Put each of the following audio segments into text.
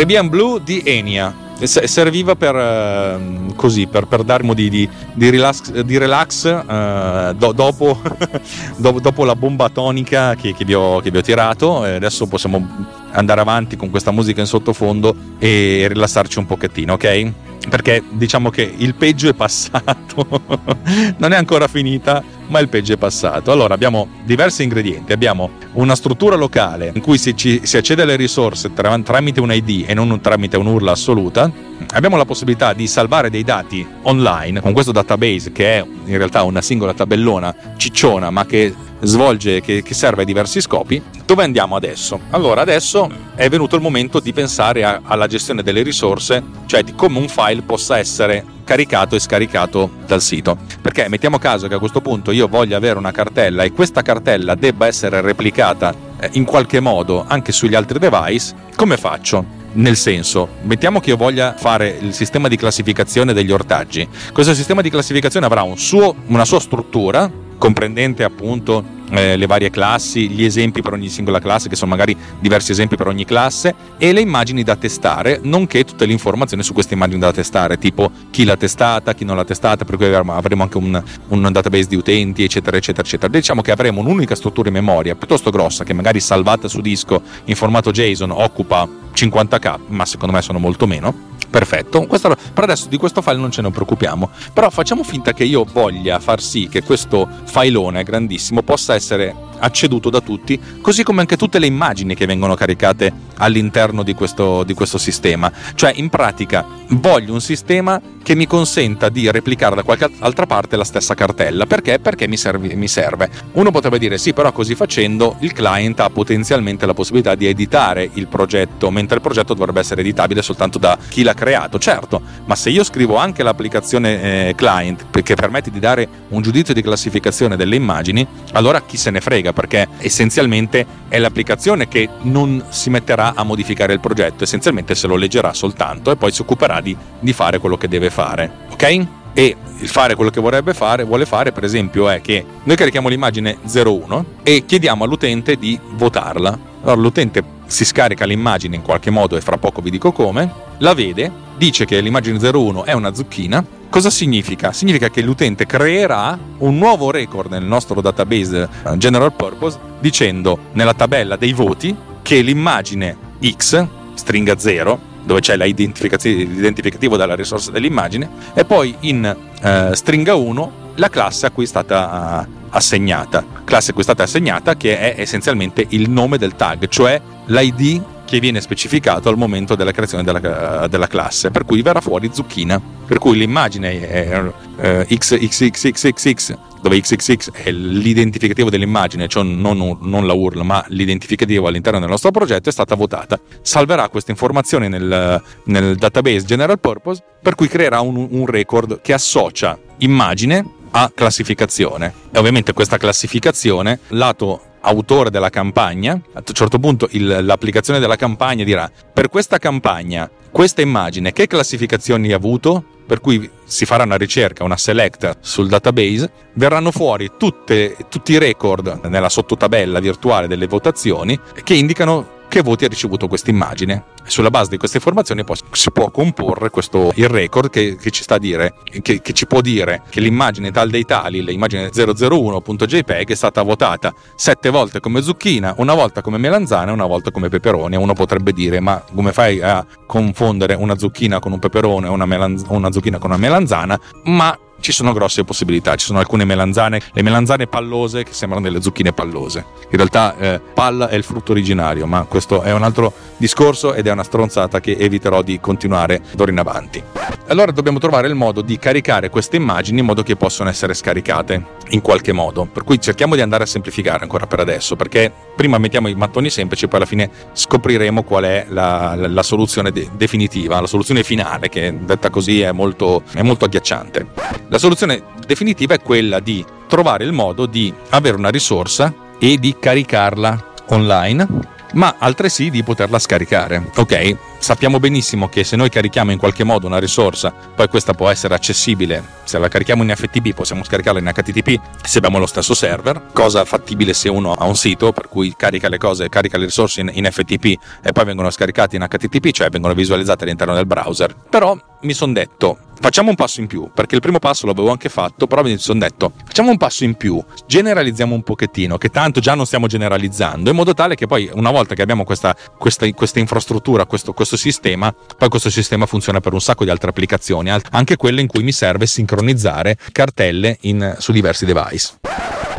Caribbean Blue di Enia serviva per, ehm, così, per, per un di, di, di, relax, di relax uh, do, dopo, dopo, la bomba tonica che, che, vi, ho, che vi ho tirato. adesso possiamo andare avanti con questa musica in sottofondo e rilassarci un pochettino, ok? Perché diciamo che il peggio è passato, non è ancora finita, ma il peggio è passato. Allora abbiamo diversi ingredienti, abbiamo una struttura locale in cui si, ci, si accede alle risorse tra, tramite un ID e non tramite un'URL assoluta, abbiamo la possibilità di salvare dei dati online con questo database che è in realtà una singola tabellona cicciona ma che svolge, che, che serve a diversi scopi. Dove andiamo adesso? Allora adesso è venuto il momento di pensare a, alla gestione delle risorse, cioè di come un file possa essere caricato e scaricato dal sito. Perché mettiamo caso che a questo punto io voglia avere una cartella e questa cartella debba essere replicata eh, in qualche modo anche sugli altri device, come faccio? Nel senso, mettiamo che io voglia fare il sistema di classificazione degli ortaggi. Questo sistema di classificazione avrà un suo, una sua struttura comprendente appunto eh, le varie classi, gli esempi per ogni singola classe, che sono magari diversi esempi per ogni classe, e le immagini da testare, nonché tutte le informazioni su queste immagini da testare, tipo chi l'ha testata, chi non l'ha testata, per cui avremo anche un, un database di utenti, eccetera, eccetera, eccetera. Diciamo che avremo un'unica struttura in memoria piuttosto grossa, che magari salvata su disco in formato JSON occupa 50k, ma secondo me sono molto meno Perfetto, questo, per adesso di questo file non ce ne preoccupiamo, però facciamo finta che io voglia far sì che questo filone grandissimo possa essere acceduto da tutti, così come anche tutte le immagini che vengono caricate all'interno di questo, di questo sistema. Cioè, in pratica, voglio un sistema che mi consenta di replicare da qualche altra parte la stessa cartella. Perché? Perché mi serve, mi serve. Uno potrebbe dire sì, però così facendo il client ha potenzialmente la possibilità di editare il progetto, mentre il progetto dovrebbe essere editabile soltanto da chi l'ha creato. Certo, ma se io scrivo anche l'applicazione eh, client che permette di dare un giudizio di classificazione delle immagini, allora chi se ne frega perché essenzialmente è l'applicazione che non si metterà a modificare il progetto, essenzialmente se lo leggerà soltanto e poi si occuperà di, di fare quello che deve fare. Ok? E il fare quello che vorrebbe fare, vuole fare, per esempio, è che noi carichiamo l'immagine 01 e chiediamo all'utente di votarla. Allora l'utente si scarica l'immagine in qualche modo e fra poco vi dico come, la vede, dice che l'immagine 01 è una zucchina Cosa significa? Significa che l'utente creerà un nuovo record nel nostro database eh, general purpose dicendo nella tabella dei voti che l'immagine X, stringa 0, dove c'è l'identificativo della risorsa dell'immagine, e poi in eh, stringa 1 la classe a cui è stata uh, assegnata. Classe a cui è stata assegnata che è essenzialmente il nome del tag, cioè l'ID che viene specificato al momento della creazione della, della classe, per cui verrà fuori zucchina. Per cui l'immagine è eh, XXXXX, dove XXX è l'identificativo dell'immagine, cioè non, non, la URL, ma l'identificativo all'interno del nostro progetto, è stata votata. Salverà queste informazioni nel, nel database general purpose, per cui creerà un, un record che associa immagine a classificazione. E ovviamente questa classificazione, lato autore della campagna, a un certo punto il, l'applicazione della campagna dirà per questa campagna, questa immagine, che classificazioni ha avuto? Per cui si farà una ricerca, una select sul database, verranno fuori tutte, tutti i record nella sottotabella virtuale delle votazioni che indicano che voti ha ricevuto questa immagine. Sulla base di queste informazioni poi si può comporre questo, il record che, che ci dire, che, che, ci può dire che l'immagine tal dei tali, l'immagine 001.jpg è stata votata sette volte come zucchina, una volta come melanzana e una volta come peperone. Uno potrebbe dire ma come fai a confondere una zucchina con un peperone o una, melanz- una zucchina con una melanzana? Ma ci sono grosse possibilità. Ci sono alcune melanzane, le melanzane pallose che sembrano delle zucchine pallose. In realtà eh, palla è il frutto originario, ma questo è un altro discorso ed è una stronzata che eviterò di continuare d'ora in avanti. Allora dobbiamo trovare il modo di caricare queste immagini in modo che possano essere scaricate in qualche modo. Per cui cerchiamo di andare a semplificare ancora per adesso, perché prima mettiamo i mattoni semplici e poi alla fine scopriremo qual è la, la, la soluzione de- definitiva, la soluzione finale, che detta così è molto, è molto agghiacciante. La soluzione definitiva è quella di trovare il modo di avere una risorsa e di caricarla online ma altresì di poterla scaricare. Ok, sappiamo benissimo che se noi carichiamo in qualche modo una risorsa, poi questa può essere accessibile, se la carichiamo in FTP possiamo scaricarla in HTTP se abbiamo lo stesso server, cosa fattibile se uno ha un sito per cui carica le cose, carica le risorse in, in FTP e poi vengono scaricate in HTTP, cioè vengono visualizzate all'interno del browser. Però mi sono detto, facciamo un passo in più, perché il primo passo l'avevo anche fatto, però mi sono detto, facciamo un passo in più, generalizziamo un pochettino, che tanto già non stiamo generalizzando, in modo tale che poi una volta che abbiamo questa, questa, questa infrastruttura, questo, questo, sistema, poi questo sistema funziona per un sacco di altre applicazioni, anche quelle in cui mi serve sincronizzare cartelle in, su diversi device.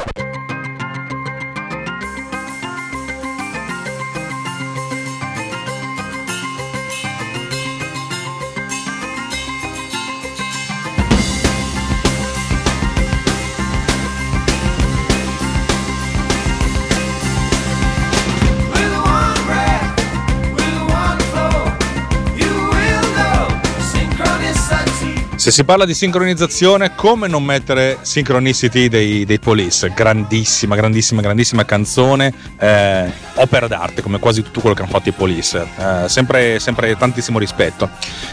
Se si parla di sincronizzazione, come non mettere Synchronicity dei, dei Police? Grandissima, grandissima, grandissima canzone, eh, opera d'arte, come quasi tutto quello che hanno fatto i Police. Eh, sempre, sempre tantissimo rispetto.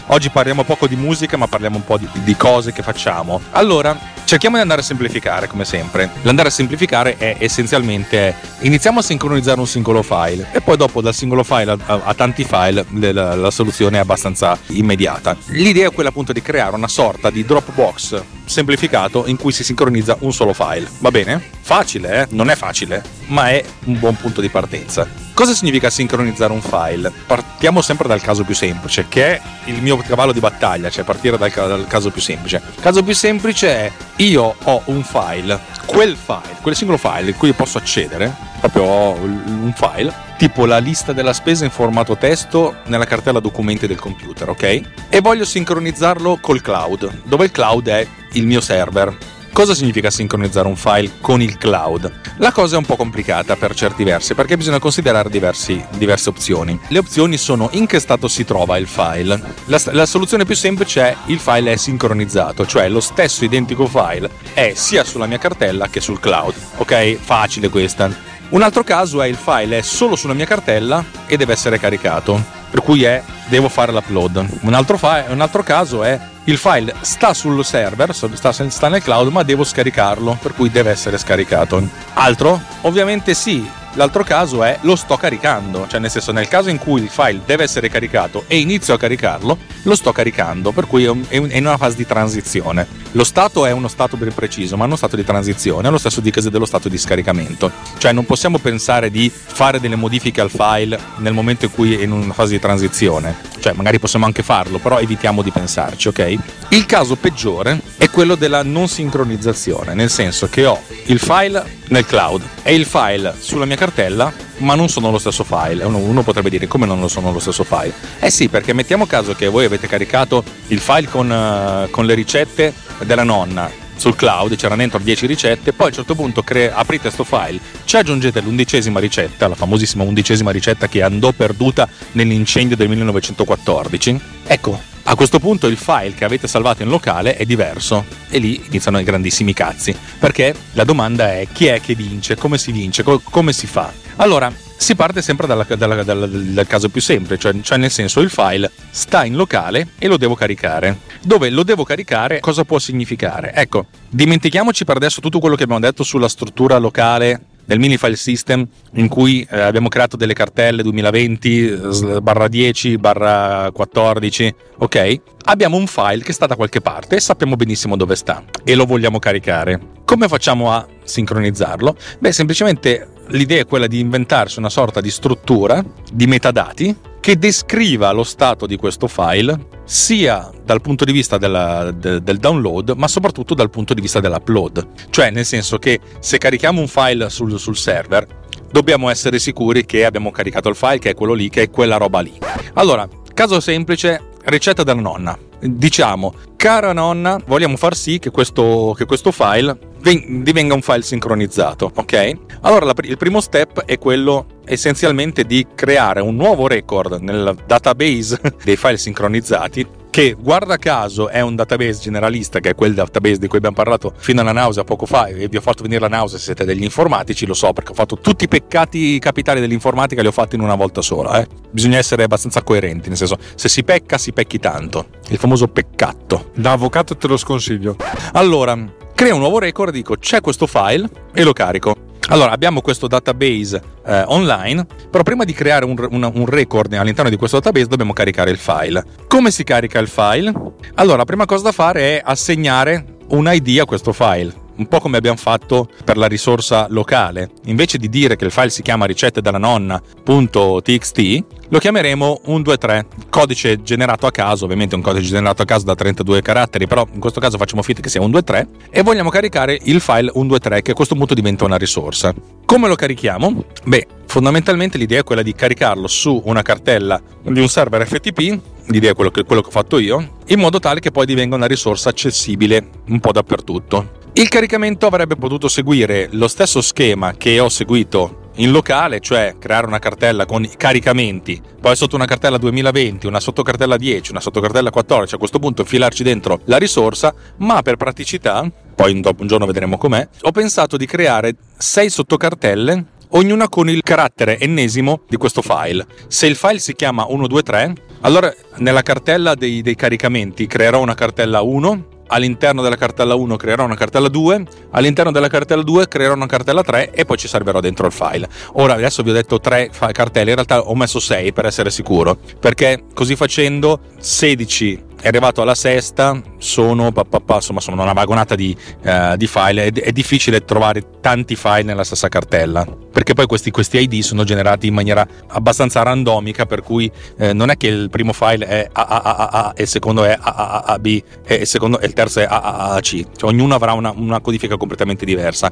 Oggi parliamo poco di musica, ma parliamo un po' di, di cose che facciamo. Allora, cerchiamo di andare a semplificare, come sempre. L'andare a semplificare è essenzialmente iniziamo a sincronizzare un singolo file e poi dopo dal singolo file a, a, a tanti file la, la soluzione è abbastanza immediata. L'idea è quella appunto di creare una sorta di Dropbox semplificato in cui si sincronizza un solo file. Va bene? Facile, eh? Non è facile, ma è un buon punto di partenza. Cosa significa sincronizzare un file? Partiamo sempre dal caso più semplice, che è il mio cavallo di battaglia, cioè partire dal, dal caso più semplice. Il caso più semplice è io ho un file, quel file, quel singolo file in cui posso accedere, proprio ho un file, tipo la lista della spesa in formato testo nella cartella documenti del computer, ok? E voglio sincronizzarlo col cloud, dove il cloud è il mio server. Cosa significa sincronizzare un file con il cloud? La cosa è un po' complicata per certi versi perché bisogna considerare diversi, diverse opzioni. Le opzioni sono in che stato si trova il file. La, la, soluzione più semplice è il file è sincronizzato, cioè lo stesso identico file è sia sulla mia cartella che sul cloud. Ok? Facile questa. Un altro caso è il file è solo sulla mia cartella e deve essere caricato, per cui è devo fare l'upload. Un altro, file, un altro caso è il file sta sul server, sta, sta nel cloud, ma devo scaricarlo, per cui deve essere scaricato. Altro? Ovviamente sì, L'altro caso è lo sto caricando, cioè nel senso nel caso in cui il file deve essere caricato e inizio a caricarlo, lo sto caricando, per cui è in una fase di transizione. Lo stato è uno stato ben preciso, ma è uno stato di transizione, è lo stesso di dello stato di scaricamento. Cioè non possiamo pensare di fare delle modifiche al file nel momento in cui è in una fase di transizione. Cioè magari possiamo anche farlo, però evitiamo di pensarci, ok? Il caso peggiore è quello della non sincronizzazione, nel senso che ho il file nel cloud e il file sulla mia cartella, ma non sono lo stesso file. Uno, uno, potrebbe dire come non lo sono lo stesso file? Eh sì, perché mettiamo caso che voi avete caricato il file con, uh, con le ricette della nonna sul cloud, c'erano dentro 10 ricette, poi a un certo punto cre- aprite questo file, ci aggiungete l'undicesima ricetta, la famosissima undicesima ricetta che andò perduta nell'incendio del 1914. Ecco, a questo punto il file che avete salvato in locale è diverso e lì iniziano i grandissimi cazzi, perché la domanda è chi è che vince, come si vince, co- come si fa. Allora, si parte sempre dalla, dalla, dalla, dal caso più semplice, cioè, cioè, nel senso il file sta in locale e lo devo caricare. Dove lo devo caricare cosa può significare? Ecco, dimentichiamoci per adesso tutto quello che abbiamo detto sulla struttura locale del mini file system in cui eh, abbiamo creato delle cartelle 2020 barra 10 barra 14 ok? Abbiamo un file che sta da qualche parte e sappiamo benissimo dove sta e lo vogliamo caricare. Come facciamo a sincronizzarlo? Beh semplicemente l'idea è quella di inventarsi una sorta di struttura di metadati che descriva lo stato di questo file sia dal punto di vista della, de, del download ma soprattutto dal punto di vista dell'upload. Cioè nel senso che se carichiamo un file sul, sul server dobbiamo essere sicuri che abbiamo caricato il file che è quello lì che è quella roba lì. Allora caso semplice ricetta della nonna diciamo cara nonna vogliamo far sì che questo, che questo file divenga un file sincronizzato, ok? Allora la, il primo step è quello essenzialmente di creare un nuovo record nel database dei file sincronizzati che guarda caso è un database generalista, che è quel database di cui abbiamo parlato fino alla nausea poco fa e vi ho fatto venire la nausea se siete degli informatici, lo so perché ho fatto tutti i peccati capitali dell'informatica, li ho fatti in una volta sola. Eh. Bisogna essere abbastanza coerenti, nel senso se si pecca si pecchi tanto, il famoso peccato. Da avvocato te lo sconsiglio. Allora, creo un nuovo record, dico c'è questo file e lo carico. Allora, abbiamo questo database eh, online, però prima di creare un, un, un, record all'interno di questo database dobbiamo caricare il file. Come si carica il file? Allora, la prima cosa da fare è assegnare un ID a questo file un po' come abbiamo fatto per la risorsa locale. Invece di dire che il file si chiama ricette della nonna.txt, lo chiameremo 123, codice generato a caso, ovviamente un codice generato a caso da 32 caratteri, però in questo caso facciamo finta che sia 123 e vogliamo caricare il file 123 che a questo punto diventa una risorsa. Come lo carichiamo? Beh, fondamentalmente l'idea è quella di caricarlo su una cartella di un server FTP l'idea è quello che, quello che, ho fatto io, in modo tale che poi divenga una risorsa accessibile un po' dappertutto. Il caricamento avrebbe potuto seguire lo stesso schema che ho seguito in locale, cioè creare una cartella con i caricamenti, poi sotto una cartella 2020, una sottocartella 10, una sottocartella 14, a questo punto infilarci dentro la risorsa, ma per praticità, poi dopo un giorno vedremo com'è, ho pensato di creare 6 sottocartelle ognuna con il carattere ennesimo di questo file. Se il file si chiama 123, allora nella cartella dei, dei caricamenti creerò una cartella 1 all'interno della cartella 1 creerò una cartella 2, all'interno della cartella 2 creerò una cartella 3 e poi ci servirò dentro il file. Ora adesso vi ho detto 3 cartelle, in realtà ho messo 6 per essere sicuro, perché così facendo 16 è arrivato alla sesta, sono, pa, pa, pa, insomma, sono una vagonata di, uh, di file, è, è, difficile trovare tanti file nella stessa cartella, perché poi questi, questi ID sono generati in maniera abbastanza randomica, per cui eh, non è che il primo file è AAAA e il secondo è AAAB e il, secondo, e il terzo è AAAC, cioè, ognuno avrà una, una codifica completamente diversa,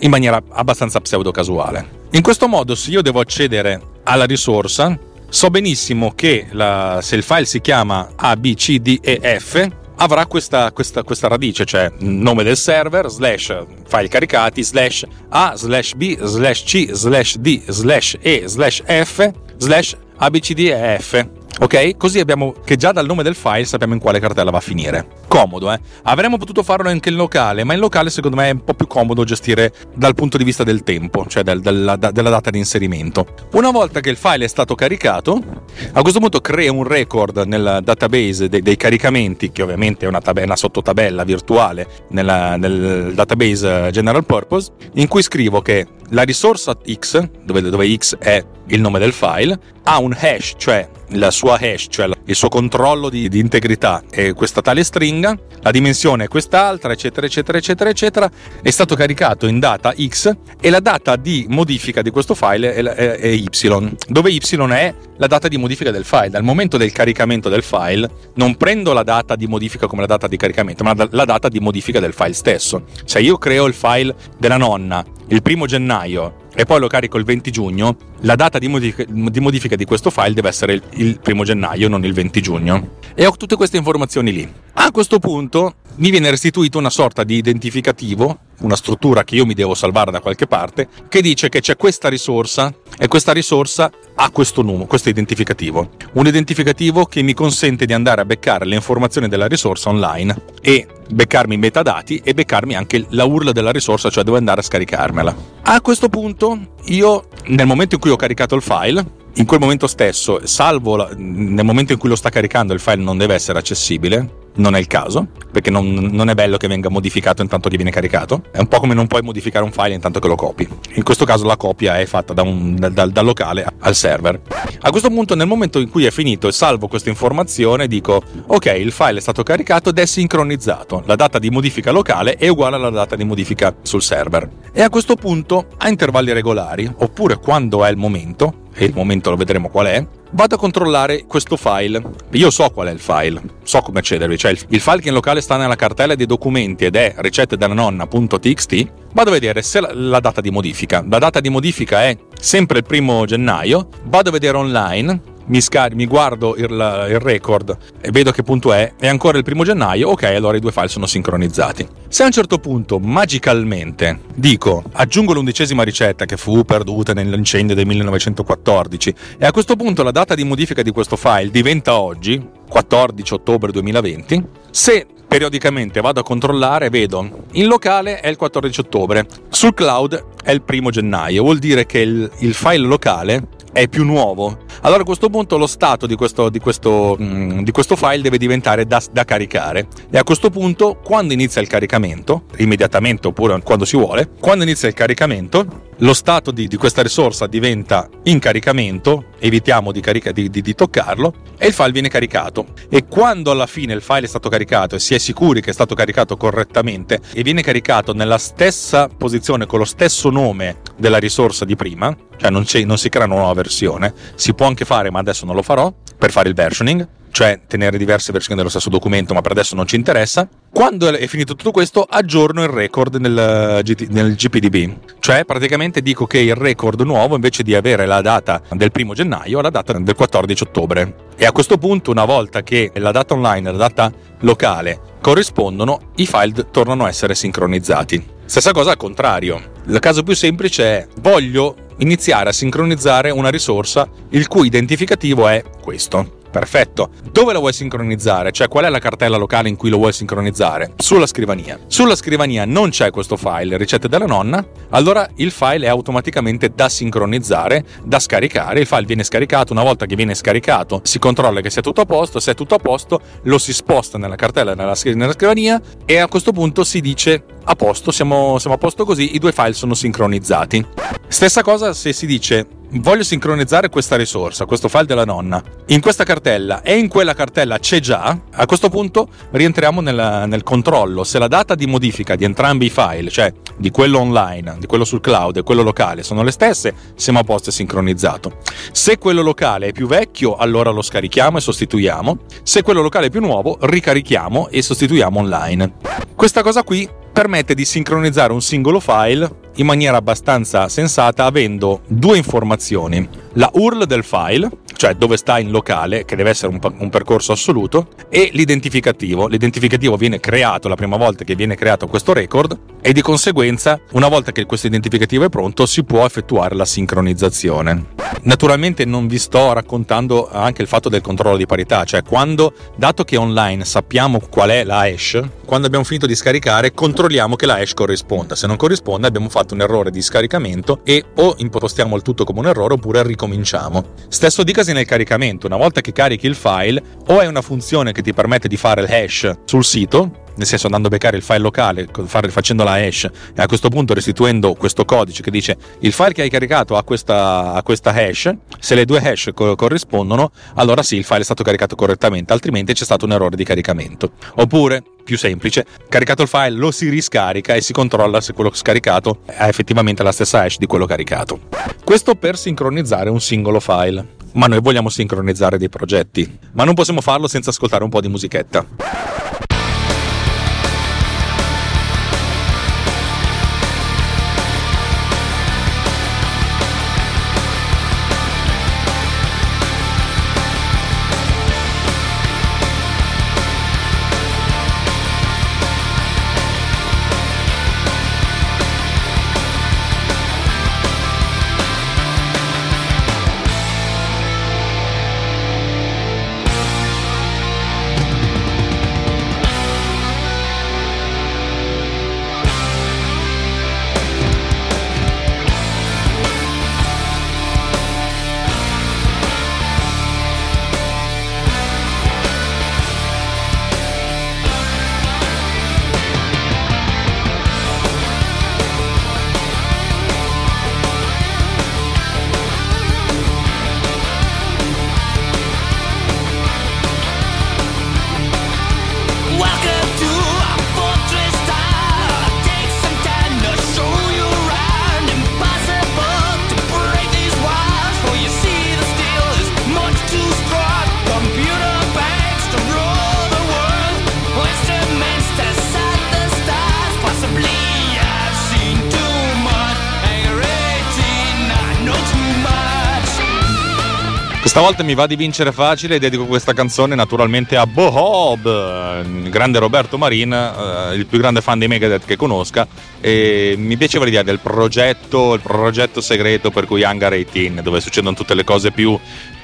in maniera abbastanza pseudo casuale. In questo modo, se io devo accedere alla risorsa, so benissimo che la, se il file si chiama A, B, C, D, E, F, avrà questa, questa, questa, radice, cioè nome del server, slash file caricati, slash A, slash B, slash C, slash D, slash E, slash F, slash ABCD e F. Ok? Così abbiamo che già dal nome del file sappiamo in quale cartella va a finire. Comodo, eh? Avremmo potuto farlo anche in locale, ma in locale secondo me è un po' più comodo gestire dal punto di vista del tempo, cioè del, della, della, data di inserimento. Una volta che il file è stato caricato, a questo punto crea un record nel database dei, dei caricamenti, che ovviamente è una, tab- una sottotabella virtuale nella, nel database general purpose, in cui scrivo che la risorsa X, dove, dove X è il nome del file, ha un hash, cioè la sua hash, cioè il suo controllo di, di integrità è questa tale stringa, la dimensione è quest'altra, eccetera, eccetera, eccetera, eccetera, è stato caricato in data X e la data di modifica di questo file è, è, è Y, dove Y è la data di modifica del file. Dal momento del caricamento del file non prendo la data di modifica come la data di caricamento, ma la data di modifica del file stesso. Se io creo il file della nonna il primo gennaio e poi lo carico il 20 giugno, la data di modifica, di modifica di, questo file deve essere il, il primo gennaio, non il 20 giugno. E ho tutte queste informazioni lì. A questo punto mi viene restituito una sorta di identificativo, una struttura che io mi devo salvare da qualche parte, che dice che c'è questa risorsa e questa risorsa ha questo numero, questo identificativo. Un identificativo che mi consente di andare a beccare le informazioni della risorsa online e beccarmi i metadati e beccarmi anche la URL della risorsa, cioè dove andare a scaricarmela. A questo punto io, nel momento in cui ho caricato il file, in quel momento stesso, salvo la, nel momento in cui lo sta caricando il file non deve essere accessibile, non è il caso, perché non, non, è bello che venga modificato intanto che viene caricato. È un po' come non puoi modificare un file intanto che lo copi. In questo caso la copia è fatta da un, da, da, dal locale al server. A questo punto, nel momento in cui è finito e salvo questa informazione, dico: Ok, il file è stato caricato ed è sincronizzato. La data di modifica locale è uguale alla data di modifica sul server. E a questo punto, a intervalli regolari, oppure quando è il momento, e il momento lo vedremo qual è, vado a controllare questo file. Io so qual è il file, so come accedervi, cioè il, file che in locale sta nella cartella dei documenti ed è ricette nonna.txt, vado a vedere se la, la, data di modifica. La data di modifica è sempre il primo gennaio, vado a vedere online mi, scar- mi guardo il, il, record e vedo che punto è, è ancora il primo gennaio, ok, allora i due file sono sincronizzati. Se a un certo punto, magicalmente, dico aggiungo l'undicesima ricetta che fu perduta nell'incendio del 1914 e a questo punto la data di modifica di questo file diventa oggi, 14 ottobre 2020. Se periodicamente vado a controllare, vedo in locale è il 14 ottobre, sul cloud è il primo gennaio, vuol dire che il, il file locale è più nuovo. Allora a questo punto lo stato di questo, di questo, mm, di questo file deve diventare da, da, caricare e a questo punto quando inizia il caricamento, immediatamente oppure quando si vuole, quando inizia il caricamento lo stato di, di questa risorsa diventa in caricamento, evitiamo di, carica, di, di, toccarlo e il file viene caricato. E quando alla fine il file è stato caricato e si è sicuri che è stato caricato correttamente e viene caricato nella stessa posizione con lo stesso nome della risorsa di prima, cioè non, non si crea una nuova versione, si può anche fare ma adesso non lo farò per fare il versioning, cioè tenere diverse versioni dello stesso documento, ma per adesso non ci interessa. Quando è finito tutto questo, aggiorno il record nel, GT, nel, GPDB, cioè praticamente dico che il record nuovo, invece di avere la data del primo gennaio, ha la data del 14 ottobre. E a questo punto, una volta che la data online e la data locale corrispondono, i file tornano a essere sincronizzati. Stessa cosa al contrario. Il caso più semplice è voglio iniziare a sincronizzare una risorsa il cui identificativo è questo. Perfetto. Dove lo vuoi sincronizzare? Cioè, qual è la cartella locale in cui lo vuoi sincronizzare? Sulla scrivania. Sulla scrivania non c'è questo file, ricette della nonna, allora il file è automaticamente da sincronizzare, da scaricare. Il file viene scaricato, una volta che viene scaricato si controlla che sia tutto a posto, se è tutto a posto lo si sposta nella cartella nella, nella scrivania e a questo punto si dice a posto, siamo, siamo a posto così, i due file sono sincronizzati. Stessa cosa se si dice voglio sincronizzare questa risorsa, questo file della nonna, in questa cartella e in quella cartella c'è già, a questo punto rientriamo nel, nel, controllo. Se la data di modifica di entrambi i file, cioè di quello online, di quello sul cloud e quello locale, sono le stesse, siamo a posto e sincronizzato. Se quello locale è più vecchio, allora lo scarichiamo e sostituiamo. Se quello locale è più nuovo, ricarichiamo e sostituiamo online. Questa cosa qui permette di sincronizzare un singolo file in maniera abbastanza sensata avendo due informazioni. La URL del file, cioè dove sta in locale, che deve essere un, un, percorso assoluto, e l'identificativo. L'identificativo viene creato la prima volta che viene creato questo record e di conseguenza, una volta che questo identificativo è pronto, si può effettuare la sincronizzazione. Naturalmente non vi sto raccontando anche il fatto del controllo di parità, cioè quando, dato che online sappiamo qual è la hash, quando abbiamo finito di scaricare controlliamo che la hash corrisponda. Se non corrisponde abbiamo fatto un errore di scaricamento e o impostiamo il tutto come un errore oppure ricominciamo. Stesso dicasi base nel caricamento, una volta che carichi il file, o è una funzione che ti permette di fare il hash sul sito, nel senso andando a beccare il file locale, facendo la hash e a questo punto restituendo questo codice che dice il file che hai caricato ha questa, ha questa hash, se le due hash co- corrispondono, allora sì, il file è stato caricato correttamente, altrimenti c'è stato un errore di caricamento. Oppure, più semplice, caricato il file lo si riscarica e si controlla se quello scaricato ha effettivamente la stessa hash di quello caricato. Questo per sincronizzare un singolo file ma noi vogliamo sincronizzare dei progetti. Ma non possiamo farlo senza ascoltare un po' di musichetta. Stavolta mi va di vincere facile e dedico questa canzone naturalmente a Bohob, grande Roberto Marin, eh, il più grande fan di Megadeth che conosca. E mi piaceva l'idea del progetto, il progetto segreto per cui Hangar 18, dove succedono tutte le cose più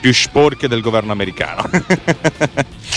più sporche del governo americano.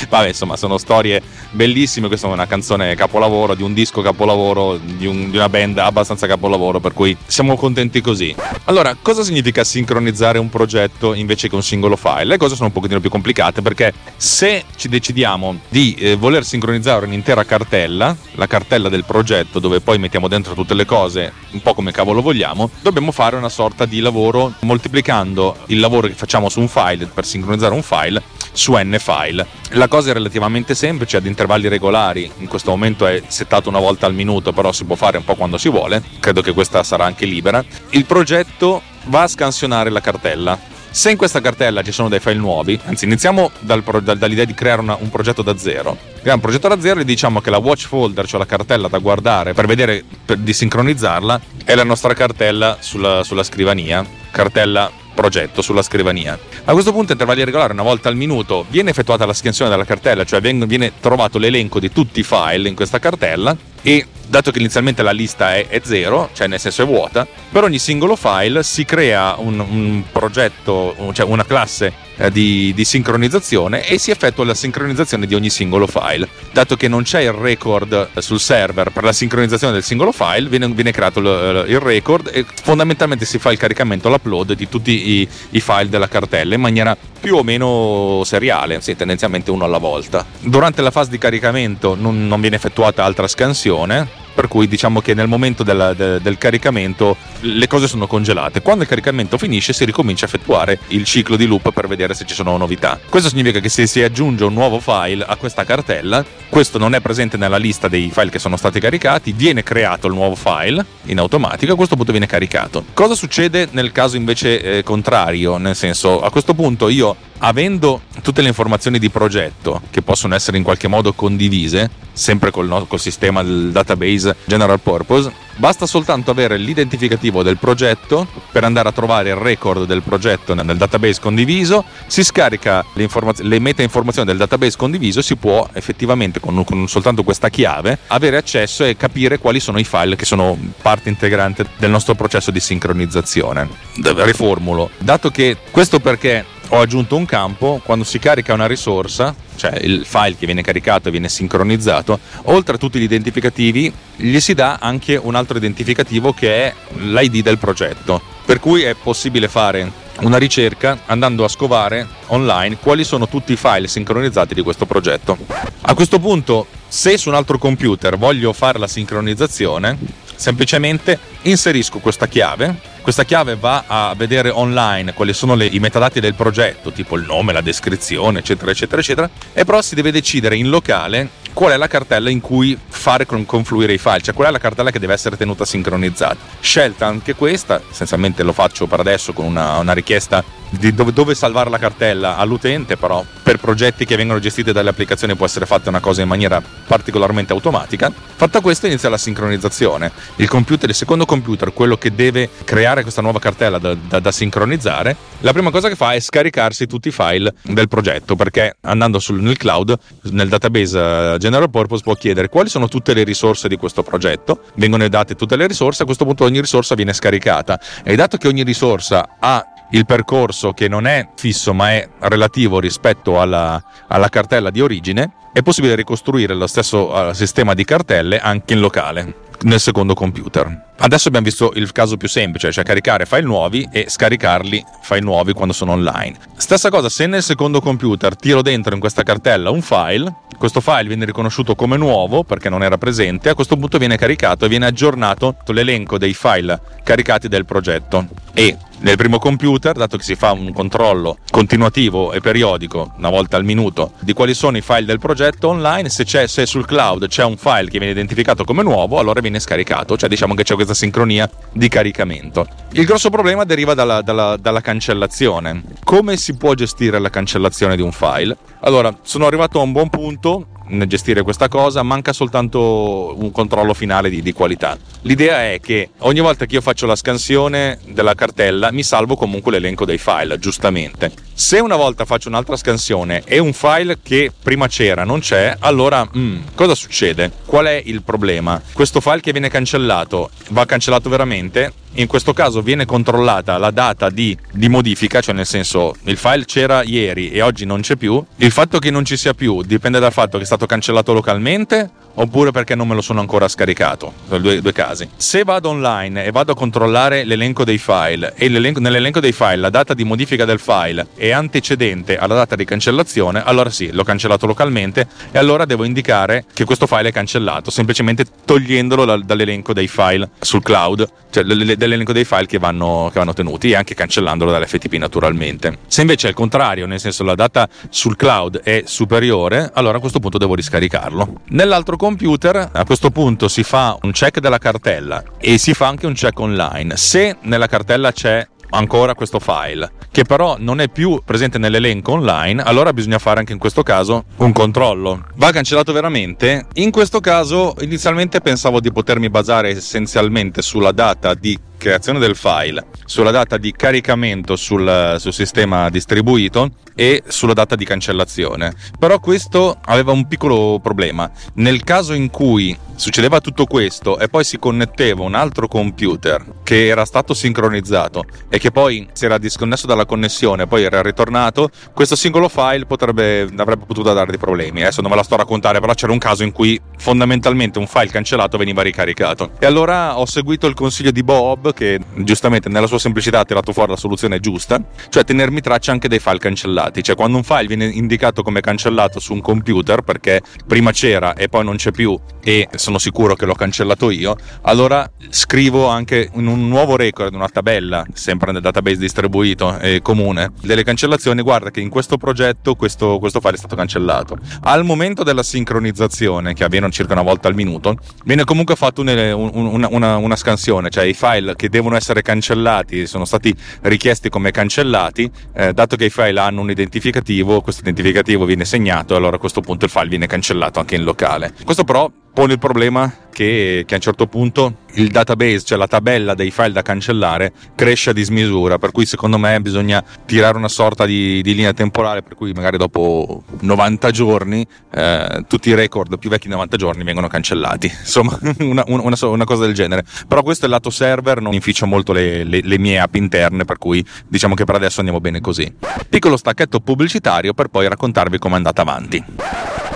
Vabbè, insomma, sono storie bellissime. Questa è una canzone capolavoro, di un disco capolavoro, di, un, di, una band abbastanza capolavoro, per cui siamo contenti così. Allora, cosa significa sincronizzare un progetto invece che un singolo file? Le cose sono un pochettino più complicate perché se ci decidiamo di eh, voler sincronizzare un'intera cartella, la cartella del progetto dove poi mettiamo dentro tutte le cose, un po' come cavolo vogliamo, dobbiamo fare una sorta di lavoro moltiplicando il lavoro che facciamo su un file per sincronizzare un file su n file. La cosa è relativamente semplice, ad intervalli regolari, in questo momento è settato una volta al minuto, però si può fare un po' quando si vuole, credo che questa sarà anche libera. Il progetto va a scansionare la cartella. Se in questa cartella ci sono dei file nuovi, anzi iniziamo dal pro, dal, dall'idea di creare una, un progetto da zero. Creiamo un progetto da zero e diciamo che la watch folder, cioè la cartella da guardare per vedere, per, di sincronizzarla, è la nostra cartella sulla, sulla scrivania, cartella progetto sulla scrivania. A questo punto, intervalli regolari, una volta al minuto, viene effettuata la scansione della cartella, cioè viene trovato l'elenco di tutti i file in questa cartella e dato che inizialmente la lista è, è, zero, cioè nel senso è vuota, per ogni singolo file si crea un, un progetto, cioè una classe eh, di, di, sincronizzazione e si effettua la sincronizzazione di ogni singolo file. Dato che non c'è il record eh, sul server per la sincronizzazione del singolo file, viene, viene creato il, il, record e fondamentalmente si fa il caricamento, l'upload di tutti i, i file della cartella in maniera più o meno seriale, sì, tendenzialmente uno alla volta. Durante la fase di caricamento non, non viene effettuata altra scansione, 哦呢。Per cui diciamo che nel momento del, del, del, caricamento le cose sono congelate. Quando il caricamento finisce si ricomincia a effettuare il ciclo di loop per vedere se ci sono novità. Questo significa che se si aggiunge un nuovo file a questa cartella, questo non è presente nella lista dei file che sono stati caricati, viene creato il nuovo file in automatico e a questo punto viene caricato. Cosa succede nel caso invece eh, contrario? Nel senso, a questo punto io avendo tutte le informazioni di progetto che possono essere in qualche modo condivise, sempre col, col sistema del database general purpose, basta soltanto avere l'identificativo del progetto. Per andare a trovare il record del progetto nel database condiviso, si scarica le, le meta informazioni del database condiviso e si può effettivamente con, con soltanto questa chiave avere accesso e capire quali sono i file che sono parte integrante del nostro processo di sincronizzazione. Riformulo, dato che questo perché ho aggiunto un campo, quando si carica una risorsa, cioè il file che viene caricato e viene sincronizzato, oltre a tutti gli identificativi gli si dà anche un altro identificativo che è l'ID del progetto, per cui è possibile fare una ricerca andando a scovare online quali sono tutti i file sincronizzati di questo progetto. A questo punto, se su un altro computer voglio fare la sincronizzazione, semplicemente inserisco questa chiave questa chiave va a vedere online quali sono le, i metadati del progetto, tipo il nome, la descrizione, eccetera, eccetera, eccetera, e però si deve decidere in locale qual è la cartella in cui fare confluire i file, cioè qual è la cartella che deve essere tenuta sincronizzata. Scelta anche questa, essenzialmente lo faccio per adesso con una, una richiesta di dove, dove, salvare la cartella all'utente, però per progetti che vengono gestiti dalle applicazioni può essere fatta una cosa in maniera particolarmente automatica. Fatta questa inizia la sincronizzazione. Il computer, il secondo computer, quello che deve creare questa nuova cartella da, da, da sincronizzare, la prima cosa che fa è scaricarsi tutti i file del progetto, perché andando sul, nel cloud, nel database uh, general purpose può chiedere quali sono tutte le risorse di questo progetto, vengono date tutte le risorse, a questo punto ogni risorsa viene scaricata. E dato che ogni risorsa ha il percorso che non è fisso ma è relativo rispetto alla, alla cartella di origine, è possibile ricostruire lo stesso uh, sistema di cartelle anche in locale nel secondo computer. Adesso abbiamo visto il caso più semplice, cioè caricare file nuovi e scaricarli file nuovi quando sono online. Stessa cosa, se nel secondo computer tiro dentro in questa cartella un file, questo file viene riconosciuto come nuovo perché non era presente, a questo punto viene caricato e viene aggiornato l'elenco dei file caricati del progetto. E nel primo computer, dato che si fa un controllo continuativo e periodico, una volta al minuto, di quali sono i file del progetto online, se, se sul cloud c'è un file che viene identificato come nuovo, allora viene scaricato, cioè diciamo che c'è questa sincronia di caricamento. Il grosso problema deriva dalla, dalla, dalla cancellazione. Come si può gestire la cancellazione di un file? Allora, sono arrivato a un buon punto nel gestire questa cosa, manca soltanto un controllo finale di, di, qualità. L'idea è che ogni volta che io faccio la scansione della cartella mi salvo comunque l'elenco dei file, giustamente. Se una volta faccio un'altra scansione e un file che prima c'era non c'è, allora mm, cosa succede? Qual è il problema? Questo file che viene cancellato va cancellato veramente? In questo caso viene controllata la data di, di, modifica, cioè nel senso il file c'era ieri e oggi non c'è più. Il fatto che non ci sia più dipende dal fatto che è stato cancellato localmente oppure perché non me lo sono ancora scaricato. Due, due casi. Se vado online e vado a controllare l'elenco dei file e nell'elenco dei file la data di modifica del file è antecedente alla data di cancellazione, allora sì, l'ho cancellato localmente e allora devo indicare che questo file è cancellato, semplicemente togliendolo dall'elenco dei file sul cloud, cioè dell'elenco dei file che vanno, che vanno tenuti e anche cancellandolo dall'FTP naturalmente. Se invece è il contrario, nel senso la data sul cloud è superiore, allora a questo punto devo riscaricarlo. Nell'altro computer a questo punto si fa un check della cartella e si fa anche un check online. Se nella cartella c'è ancora questo file, che però non è più presente nell'elenco online, allora bisogna fare anche in questo caso un controllo. Va cancellato veramente? In questo caso inizialmente pensavo di potermi basare essenzialmente sulla data di creazione del file, sulla data di caricamento sul, sul, sistema distribuito e sulla data di cancellazione. Però questo aveva un piccolo problema. Nel caso in cui succedeva tutto questo e poi si connetteva un altro computer che era stato sincronizzato e che poi si era disconnesso dalla connessione poi era ritornato, questo singolo file potrebbe, avrebbe potuto dare dei problemi. Adesso non ve la sto a raccontare, però c'era un caso in cui fondamentalmente un file cancellato veniva ricaricato. E allora ho seguito il consiglio di Bob che giustamente nella sua semplicità ha tirato fuori la soluzione giusta, cioè tenermi traccia anche dei file cancellati, cioè quando un file viene indicato come cancellato su un computer perché prima c'era e poi non c'è più e sono sicuro che l'ho cancellato io, allora scrivo anche in un nuovo record, una tabella, sempre nel database distribuito e comune, delle cancellazioni, guarda che in questo progetto questo, questo file è stato cancellato. Al momento della sincronizzazione, che avviene circa una volta al minuto, viene comunque fatta una, una, una, una scansione, cioè i file che devono essere cancellati sono stati richiesti come cancellati, eh, dato che i file hanno un identificativo, questo identificativo viene segnato e allora a questo punto il file viene cancellato anche in locale. Questo però pone il problema che, che, a un certo punto il database, cioè la tabella dei file da cancellare, cresce a dismisura, per cui secondo me bisogna tirare una sorta di, di linea temporale, per cui magari dopo 90 giorni eh, tutti i record più vecchi di 90 giorni vengono cancellati, insomma una, una, una, cosa del genere. Però questo è il lato server, non inficia molto le, le, le mie app interne, per cui diciamo che per adesso andiamo bene così. Piccolo stacchetto pubblicitario per poi raccontarvi come è andata avanti.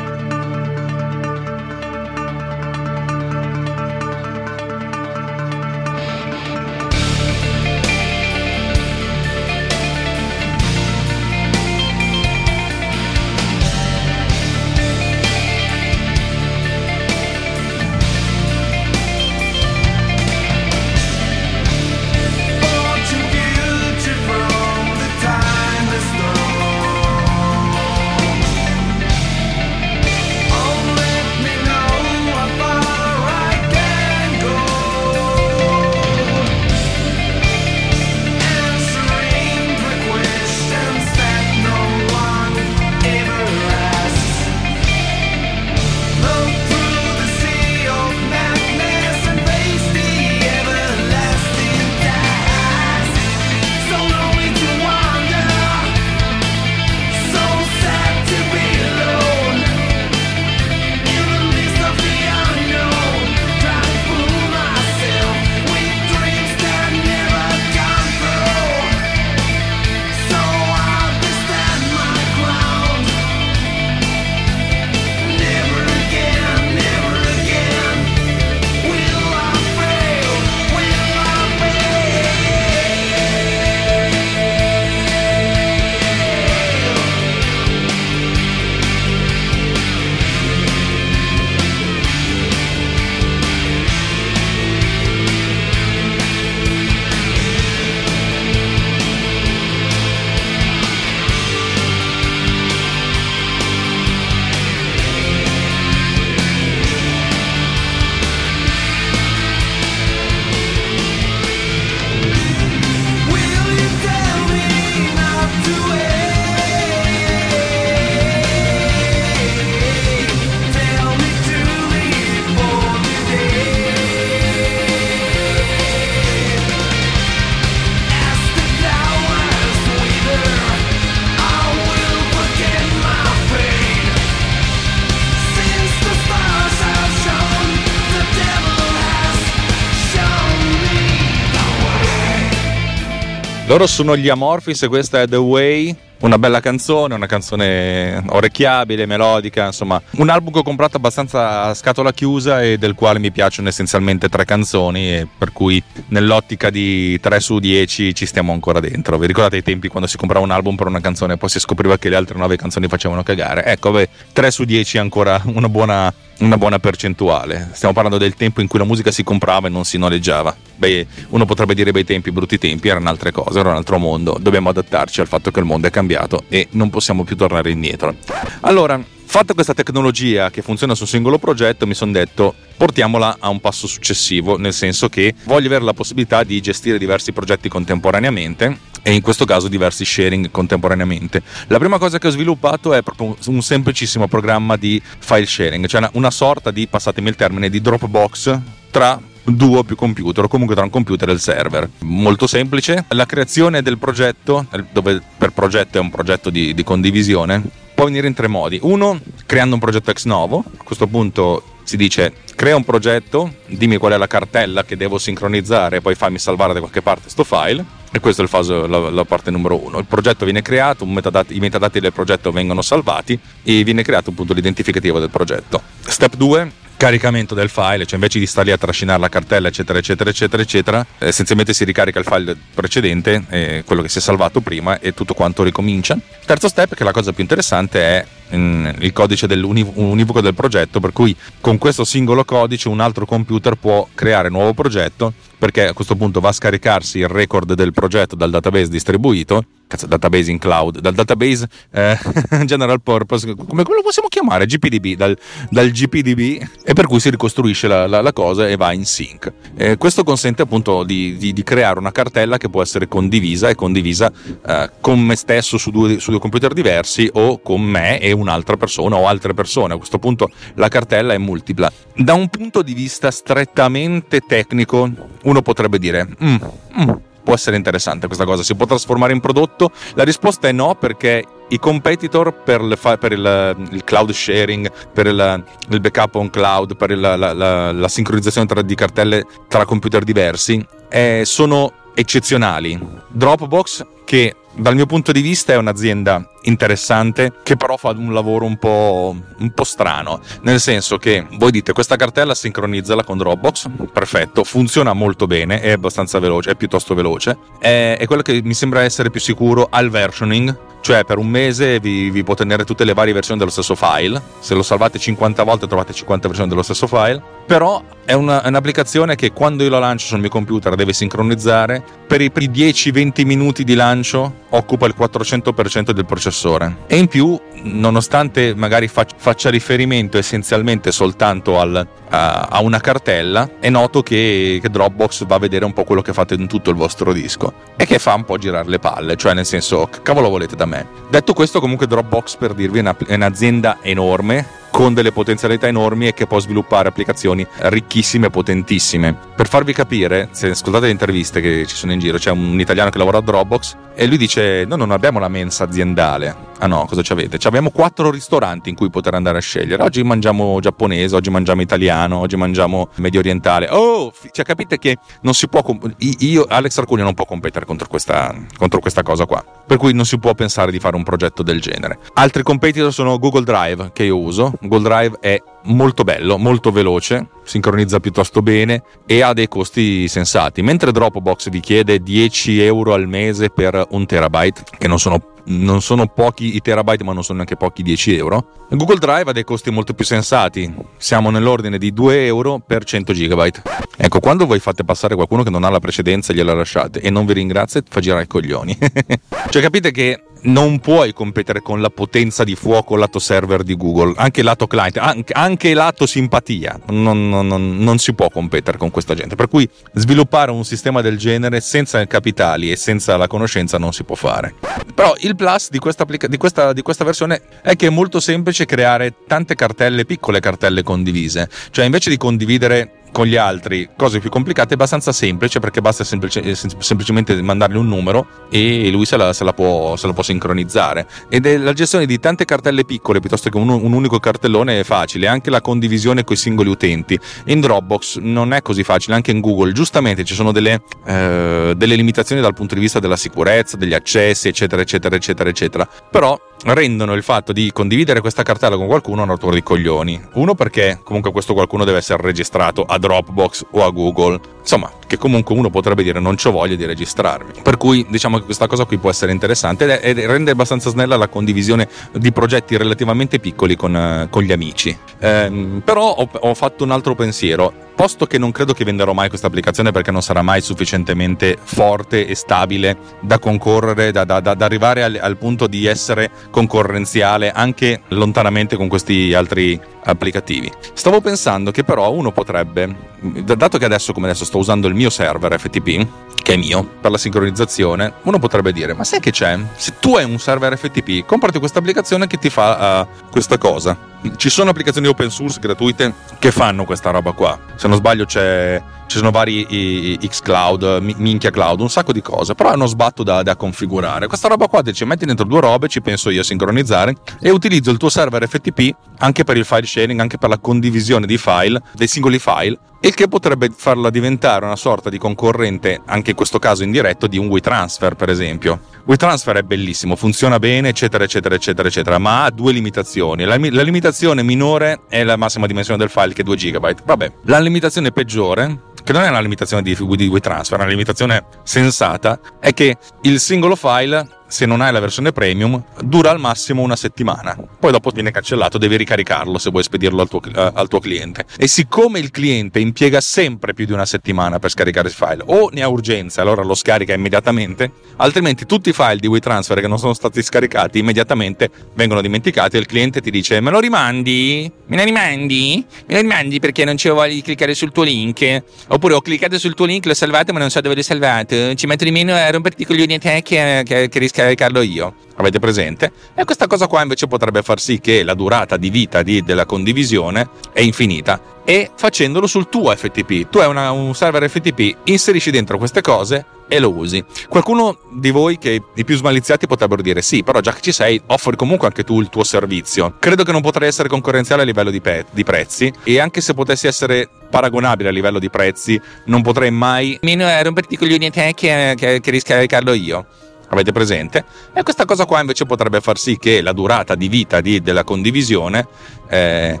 Loro sono gli Amorphis e questa è The Way una bella canzone, una canzone orecchiabile, melodica, insomma, un album che ho comprato abbastanza a scatola chiusa e del quale mi piacciono essenzialmente tre canzoni, per cui nell'ottica di 3 su 10 ci stiamo ancora dentro. Vi ricordate i tempi quando si comprava un album per una canzone e poi si scopriva che le altre 9 canzoni facevano cagare? Ecco, beh, 3 su 10 è ancora una buona una buona percentuale. Stiamo parlando del tempo in cui la musica si comprava e non si noleggiava. Beh, uno potrebbe dire bei tempi, brutti tempi, erano altre cose, era un altro mondo. Dobbiamo adattarci al fatto che il mondo è cambiato e non possiamo più tornare indietro. Allora, fatta questa tecnologia che funziona su un singolo progetto, mi sono detto portiamola a un passo successivo, nel senso che voglio avere la possibilità di gestire diversi progetti contemporaneamente e in questo caso diversi sharing contemporaneamente. La prima cosa che ho sviluppato è proprio un semplicissimo programma di file sharing, cioè una, sorta di, passatemi il termine, di Dropbox tra due o più computer o comunque tra un computer e il server. Molto semplice. La creazione del progetto, dove per progetto è un progetto di, di condivisione, può venire in tre modi. Uno, creando un progetto ex novo. A questo punto si dice crea un progetto, dimmi qual è la cartella che devo sincronizzare e poi fammi salvare da qualche parte questo file. E questa è fase, la, la, parte numero uno. Il progetto viene creato, metadati, i metadati del progetto vengono salvati e viene creato appunto l'identificativo del progetto. Step 2, caricamento del file, cioè invece di stare lì a trascinare la cartella, eccetera, eccetera, eccetera, eccetera, essenzialmente si ricarica il file precedente, eh, quello che si è salvato prima, e tutto quanto ricomincia. Terzo step, che è la cosa più interessante, è mm, il codice dell'univoco del progetto, per cui con questo singolo codice un altro computer può creare un nuovo progetto perché a questo punto va a scaricarsi il record del progetto dal database distribuito, cazzo, database in cloud, dal database eh, general purpose, come, lo possiamo chiamare? GPDB, dal, dal, GPDB, e per cui si ricostruisce la, la, la cosa e va in sync. Eh, questo consente appunto di, di, di, creare una cartella che può essere condivisa e condivisa eh, con me stesso su due, su due computer diversi o con me e un'altra persona o altre persone. A questo punto la cartella è multipla. Da un punto di vista strettamente tecnico, uno potrebbe dire, mm, mm, può essere interessante questa cosa, si può trasformare in prodotto? La risposta è no perché i competitor per, le, per il, il, cloud sharing, per il, il, backup on cloud, per il, la, la, la, sincronizzazione tra, di cartelle tra computer diversi eh, sono eccezionali. Dropbox che dal mio punto di vista è un'azienda interessante che però fa un lavoro un po', un po', strano. Nel senso che voi dite questa cartella sincronizzala con Dropbox? Perfetto funziona molto bene è abbastanza veloce è piuttosto veloce. È, è quello che mi sembra essere più sicuro al versioning cioè per un mese vi, vi, può tenere tutte le varie versioni dello stesso file. Se lo salvate 50 volte trovate 50 versioni dello stesso file. Però è, una, è un'applicazione che quando io la lancio sul mio computer deve sincronizzare per i primi 10-20 minuti di lancio occupa il 400% del processore e in più nonostante magari faccia riferimento essenzialmente soltanto al, a, una cartella è noto che, che, Dropbox va a vedere un po' quello che fate in tutto il vostro disco e che fa un po' girare le palle cioè nel senso che cavolo volete da me detto questo comunque Dropbox per dirvi è un'azienda enorme con delle potenzialità enormi e che può sviluppare applicazioni ricchissime e potentissime. Per farvi capire, se ascoltate le interviste che ci sono in giro, c'è un italiano che lavora a Dropbox e lui dice: No, non abbiamo la mensa aziendale. Ah no, cosa ci avete? Abbiamo quattro ristoranti in cui poter andare a scegliere. Oggi mangiamo giapponese, oggi mangiamo italiano, oggi mangiamo medio orientale. Oh, cioè capite che non si può. Io, Alex Arcugna, non può competere contro questa, contro questa cosa qua. Per cui non si può pensare di fare un progetto del genere. Altri competitor sono Google Drive, che io uso. Google Drive è molto bello, molto veloce, sincronizza piuttosto bene e ha dei costi sensati. Mentre Dropbox vi chiede 10 euro al mese per un terabyte, che non sono non sono pochi i terabyte, ma non sono neanche pochi 10 euro. Google Drive ha dei costi molto più sensati, siamo nell'ordine di 2 euro per 100 gigabyte. Ecco, quando voi fate passare qualcuno che non ha la precedenza, gliela lasciate e non vi ringrazia, fa girare i coglioni. cioè, capite che non puoi competere con la potenza di fuoco lato server di Google, anche lato client, anche, anche lato simpatia, non, non, non, non, si può competere con questa gente. Per cui sviluppare un sistema del genere senza capitali e senza la conoscenza non si può fare. Però il plus di questa, di questa, di questa versione è che è molto semplice creare tante cartelle, piccole cartelle condivise, cioè invece di condividere con gli altri cose più complicate è abbastanza semplice perché basta semplice, eh, semplicemente mandargli un numero e lui se la, se la, può, se la può sincronizzare. Ed è la gestione di tante cartelle piccole piuttosto che un, un unico cartellone è facile, anche la condivisione con i singoli utenti. In Dropbox non è così facile, anche in Google giustamente ci sono delle, eh, delle limitazioni dal punto di vista della sicurezza, degli accessi, eccetera, eccetera, eccetera, eccetera. Però rendono il fatto di condividere questa cartella con qualcuno una rottura di coglioni. Uno perché comunque questo qualcuno deve essere registrato a Dropbox o a Google. Insomma, che comunque uno potrebbe dire non ho voglia di registrarmi. Per cui diciamo che questa cosa qui può essere interessante ed rende abbastanza snella la condivisione di progetti relativamente piccoli con, eh, con gli amici. Eh, però ho, ho fatto un altro pensiero posto che non credo che venderò mai questa applicazione perché non sarà mai sufficientemente forte e stabile da concorrere, da, da, da arrivare al, al, punto di essere concorrenziale anche lontanamente con questi altri applicativi. Stavo pensando che però uno potrebbe, dato che adesso come adesso sto usando il mio server FTP, che è mio, per la sincronizzazione, uno potrebbe dire, ma sai che c'è? Se tu hai un server FTP, comprati questa applicazione che ti fa uh, questa cosa ci sono applicazioni open source gratuite che fanno questa roba qua. Se non sbaglio c'è, ci sono vari xCloud, minchia cloud, un sacco di cose, però è uno sbatto da, da configurare. Questa roba qua ti ci metti dentro due robe, ci penso io a sincronizzare e utilizzo il tuo server FTP anche per il file sharing, anche per la condivisione di file, dei singoli file, il che potrebbe farla diventare una sorta di concorrente, anche questo caso indiretto, di un WeTransfer per esempio. WeTransfer è bellissimo, funziona bene, eccetera, eccetera, eccetera, eccetera, ma ha due limitazioni. La, la limitazione minore è la massima dimensione del file che è 2 GB. Vabbè, la limitazione peggiore che non è una limitazione di, di WeTransfer, è una limitazione sensata, è che il singolo file se non hai la versione premium, dura al massimo una settimana. Poi dopo viene cancellato, devi ricaricarlo se vuoi spedirlo al tuo, uh, al tuo, cliente. E siccome il cliente impiega sempre più di una settimana per scaricare il file, o ne ha urgenza, allora lo scarica immediatamente, altrimenti tutti i file di WeTransfer che non sono stati scaricati immediatamente vengono dimenticati e il cliente ti dice me lo rimandi? Me lo rimandi? Me lo rimandi perché non c'è voglia di cliccare sul tuo link? Oppure ho cliccato sul tuo link, l'ho salvato ma non so dove l'ho salvato, ci metto di meno a romperti i coglioni a te che, che, che scaricarlo io. Avete presente? E questa cosa qua invece potrebbe far sì che la durata di vita di, della condivisione è infinita e facendolo sul tuo FTP. Tu hai una, un server FTP, inserisci dentro queste cose e lo usi. Qualcuno di voi che i più smaliziati potrebbero dire sì, però già che ci sei, offri comunque anche tu il tuo servizio. Credo che non potrei essere concorrenziale a livello di, pe- di prezzi e anche se potessi essere paragonabile a livello di prezzi, non potrei mai meno romperti i coglioni a te che, che, che riscaricarlo io. Avete presente? E questa cosa qua invece potrebbe far sì che la durata di vita di, della condivisione eh,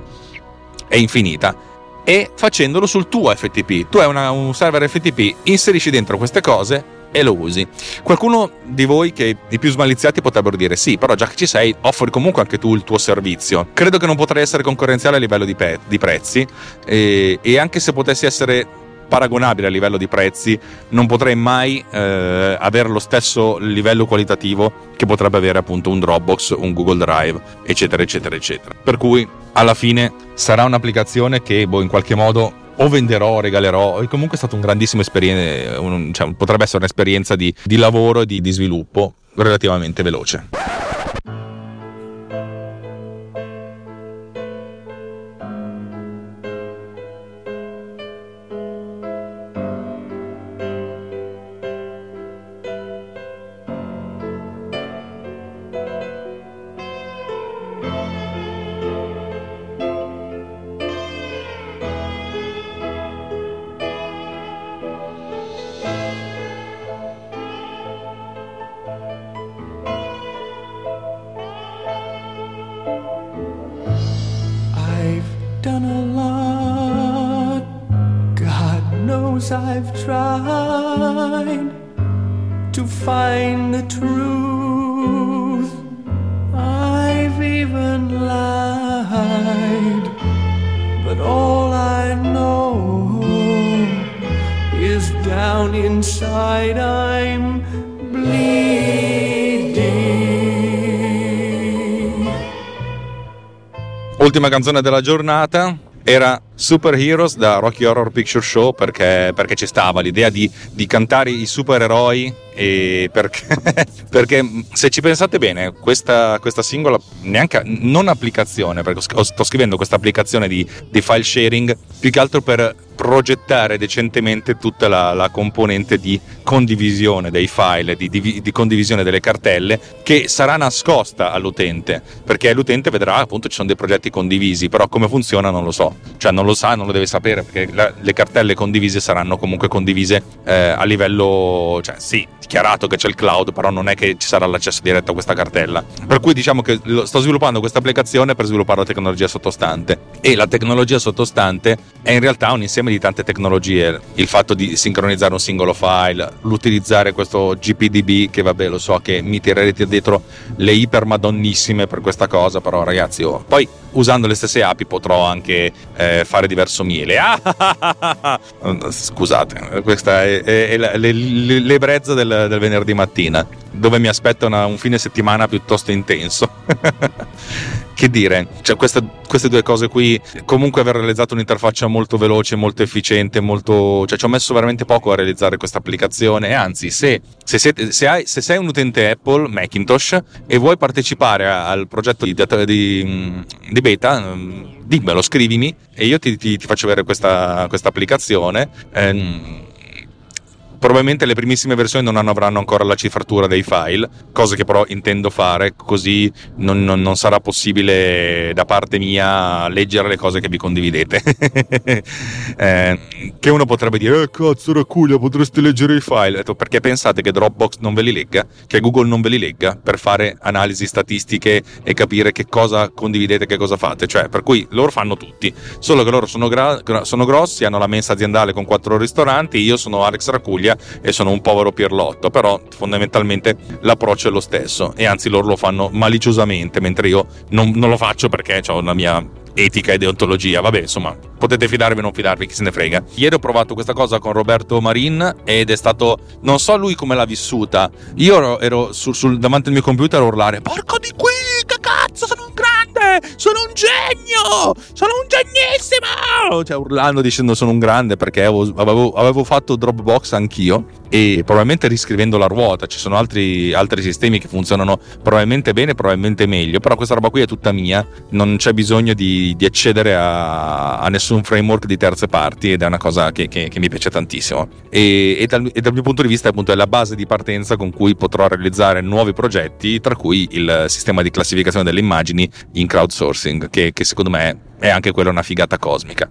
è infinita e facendolo sul tuo FTP. Tu hai una, un server FTP, inserisci dentro queste cose e lo usi. Qualcuno di voi che i più smaliziati potrebbero dire sì, però già che ci sei, offri comunque anche tu il tuo servizio. Credo che non potrei essere concorrenziale a livello di, pe- di prezzi e, e anche se potessi essere paragonabile a livello di prezzi, non potrei mai eh, avere lo stesso livello qualitativo che potrebbe avere appunto un Dropbox, un Google Drive, eccetera, eccetera, eccetera. Per cui alla fine sarà un'applicazione che boh, in qualche modo o venderò o regalerò, e comunque è stata un grandissima esperienza, un, cioè, potrebbe essere un'esperienza di, di lavoro e di, di sviluppo relativamente veloce. Ultima canzone della giornata era Super Heroes da Rocky Horror Picture Show perché, perché ci stava l'idea di, di, cantare i supereroi e perché, perché, se ci pensate bene questa, questa singola neanche non applicazione perché sto scrivendo questa applicazione di, di, file sharing più che altro per progettare decentemente tutta la, la componente di condivisione dei file, di, di, di, condivisione delle cartelle, che sarà nascosta all'utente, perché l'utente vedrà appunto ci sono dei progetti condivisi, però come funziona non lo so, cioè non lo sa, non lo deve sapere, perché la, le cartelle condivise saranno comunque condivise eh, a livello, cioè sì, dichiarato che c'è il cloud, però non è che ci sarà l'accesso diretto a questa cartella. Per cui diciamo che sto sviluppando questa applicazione per sviluppare la tecnologia sottostante e la tecnologia sottostante è in realtà un insieme di tante tecnologie, il fatto di sincronizzare un singolo file, l'utilizzare questo GPDB che vabbè lo so che mi tirerete dietro le iper madonnissime per questa cosa, però ragazzi, oh, poi usando le stesse api potrò anche eh, fare diverso miele. Ah, scusate, questa è, è, è l'ebbrezza del, del venerdì mattina dove mi aspetta una, un fine settimana piuttosto intenso. che dire, cioè questa, queste due cose qui, comunque aver realizzato un'interfaccia molto veloce, molto efficiente, molto, cioè ci ho messo veramente poco a realizzare questa applicazione e anzi se, se, siete, se, hai, se sei un utente Apple Macintosh e vuoi partecipare al progetto di, di, di beta, dimmelo, scrivimi e io ti, ti, ti faccio vedere questa, questa applicazione. Eh, Probabilmente le primissime versioni non avranno ancora la cifratura dei file, cosa che però intendo fare, così non, non, non sarà possibile da parte mia leggere le cose che vi condividete. eh, che uno potrebbe dire, eh cazzo Racuglia, potresti leggere i file. Detto, perché pensate che Dropbox non ve li legga? Che Google non ve li legga per fare analisi statistiche e capire che cosa condividete, che cosa fate? Cioè, per cui loro fanno tutti, solo che loro sono, gra- sono grossi, hanno la mensa aziendale con quattro ristoranti, io sono Alex E sono un povero pirlotto, però fondamentalmente l'approccio è lo stesso e anzi loro lo fanno maliciosamente, mentre io non, non lo faccio perché ho una mia etica e deontologia. Vabbè, insomma, potete fidarvi o non fidarvi, chi se ne frega. Ieri ho provato questa cosa con Roberto Marin ed è stato. Non so lui come l'ha vissuta. Io ero, ero sul, sul, davanti al mio computer a urlare: Porco di qui, che cazzo, sono un grande! Sono un genio! Sono un genissimo! Cioè, urlando dicendo sono un grande perché avevo, avevo, avevo fatto Dropbox anch'io e probabilmente riscrivendo la ruota. Ci sono altri, altri sistemi che funzionano probabilmente bene, probabilmente meglio, però questa roba qui è tutta mia. Non c'è bisogno di di, accedere a, a, nessun framework di terze parti ed è una cosa che, che, che mi piace tantissimo. E, e, dal, e, dal, mio punto di vista appunto è la base di partenza con cui potrò realizzare nuovi progetti, tra cui il sistema di classificazione delle immagini in crowdsourcing, che, che secondo me è anche quella una figata cosmica.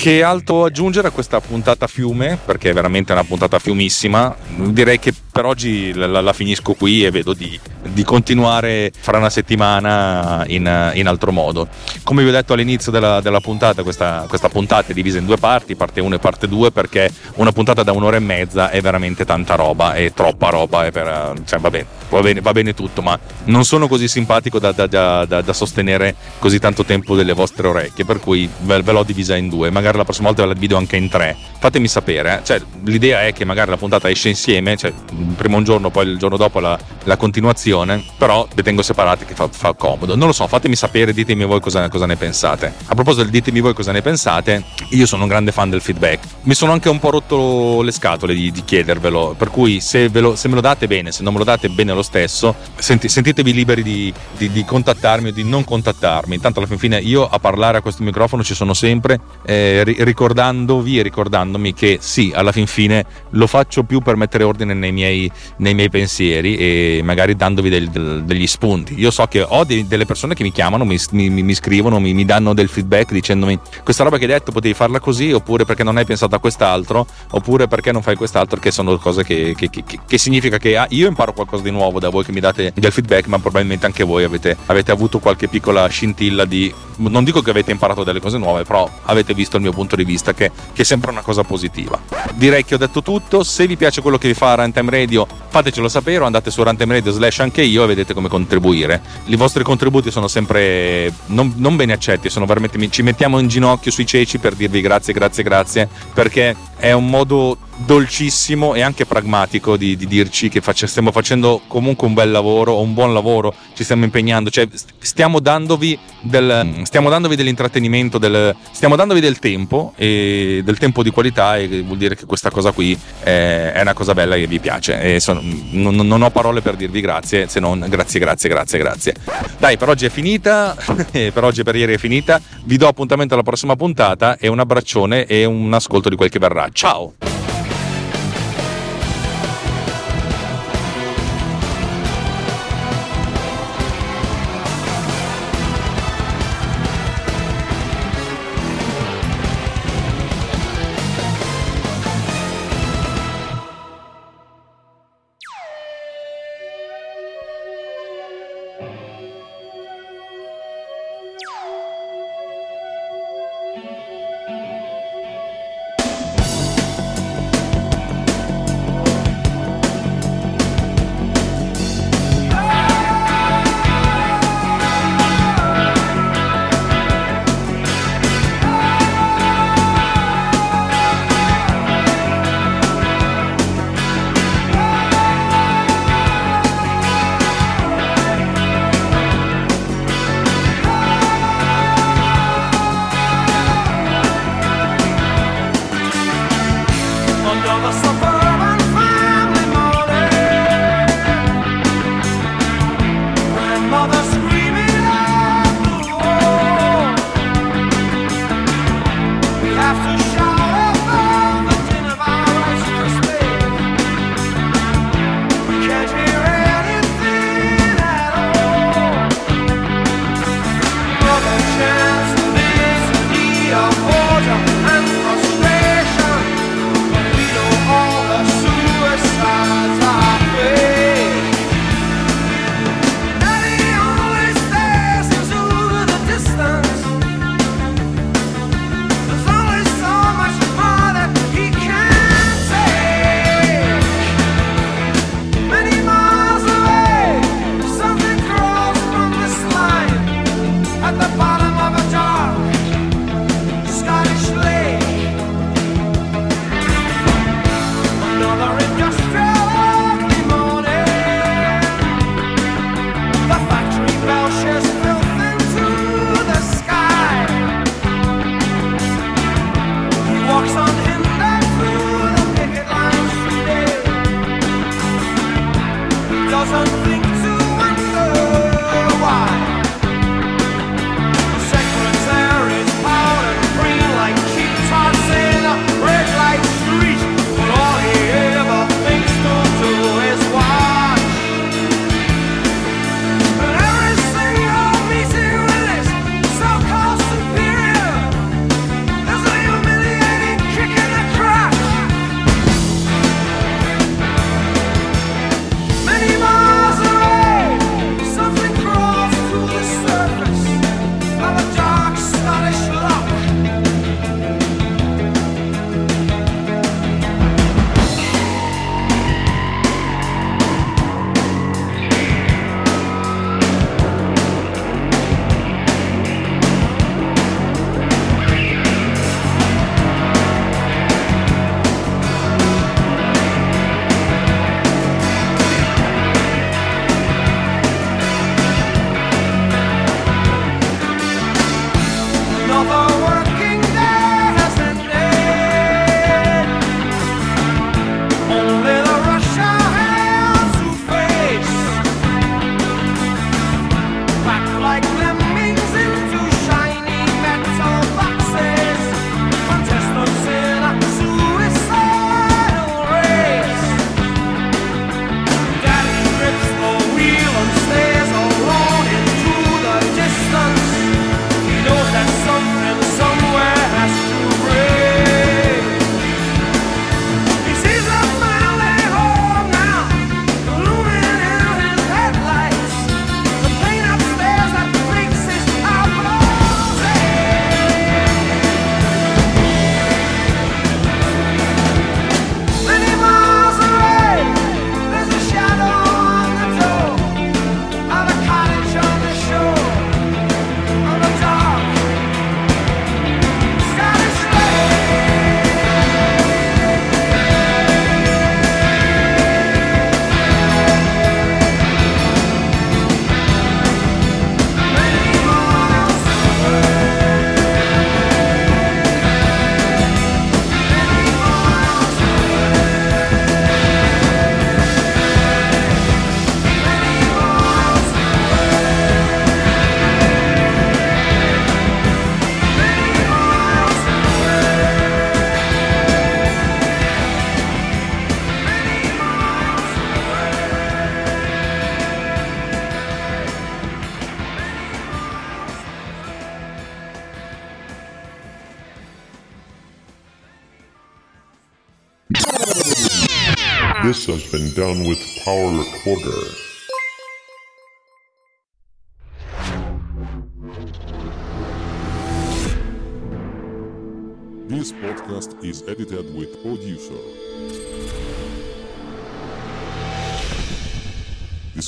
Che altro aggiungere a questa puntata fiume? Perché è veramente una puntata fiumissima. Direi che per oggi la, la finisco qui e vedo di, di, continuare fra una settimana in, in, altro modo. Come vi ho detto all'inizio della, della puntata, questa, questa, puntata è divisa in due parti, parte 1 e parte 2, perché una puntata da un'ora e mezza è veramente tanta roba, è troppa roba, per, cioè, va, bene, va, bene, va, bene, tutto, ma non sono così simpatico da, da, da, da, sostenere così tanto tempo delle vostre orecchie, per cui ve, ve l'ho divisa in due. Magari la prossima volta ve la divido anche in tre. Fatemi sapere, eh? cioè, l'idea è che magari la puntata esce insieme, cioè il primo un giorno, poi il giorno dopo la, la continuazione, però le tengo separate che fa, fa, comodo. Non lo so, fatemi sapere, ditemi voi cosa, cosa, ne pensate. A proposito del ditemi voi cosa ne pensate, io sono un grande fan del feedback. Mi sono anche un po' rotto le scatole di, di chiedervelo, per cui se, lo, se, me lo date bene, se non me lo date bene lo stesso, senti, sentitevi liberi di, di, di, contattarmi o di non contattarmi. Intanto alla fine io a parlare a questo microfono ci sono sempre, eh, ricordandovi e ricordandomi che sì, alla fin fine lo faccio più per mettere ordine nei miei, nei miei pensieri e magari dandovi del, del, degli spunti. Io so che ho dei, delle persone che mi chiamano, mi, mi, mi scrivono, mi, mi, danno del feedback dicendomi questa roba che hai detto potevi farla così, oppure perché non hai pensato a quest'altro, oppure perché non fai quest'altro, che sono cose che, che, che, che significa che ah, io imparo qualcosa di nuovo da voi che mi date del feedback, ma probabilmente anche voi avete, avete avuto qualche piccola scintilla di... Non dico che avete imparato delle cose nuove, però avete visto il mio punto di vista che, che sembra una cosa positiva. Direi che ho detto tutto, se vi piace quello che vi fa Runtime Radio fatecelo sapere o andate su Runtime Radio slash anche io e vedete come contribuire. I vostri contributi sono sempre non, non bene accetti, sono veramente ci mettiamo in ginocchio sui ceci per dirvi grazie, grazie, grazie, perché è un modo dolcissimo e anche pragmatico di, di dirci che faccia, stiamo facendo comunque un bel lavoro un buon lavoro, ci stiamo impegnando, cioè stiamo dandovi, del, stiamo dandovi dell'intrattenimento, del, stiamo dandovi del tempo e del tempo di qualità e vuol dire che questa cosa qui è, è una cosa bella che vi piace. E sono, non, non, ho parole per dirvi grazie se non grazie grazie grazie grazie. Dai per oggi è finita per oggi e per ieri è finita. Vi do appuntamento alla prossima puntata e un abbraccione e un ascolto di quel che verrà. Ciao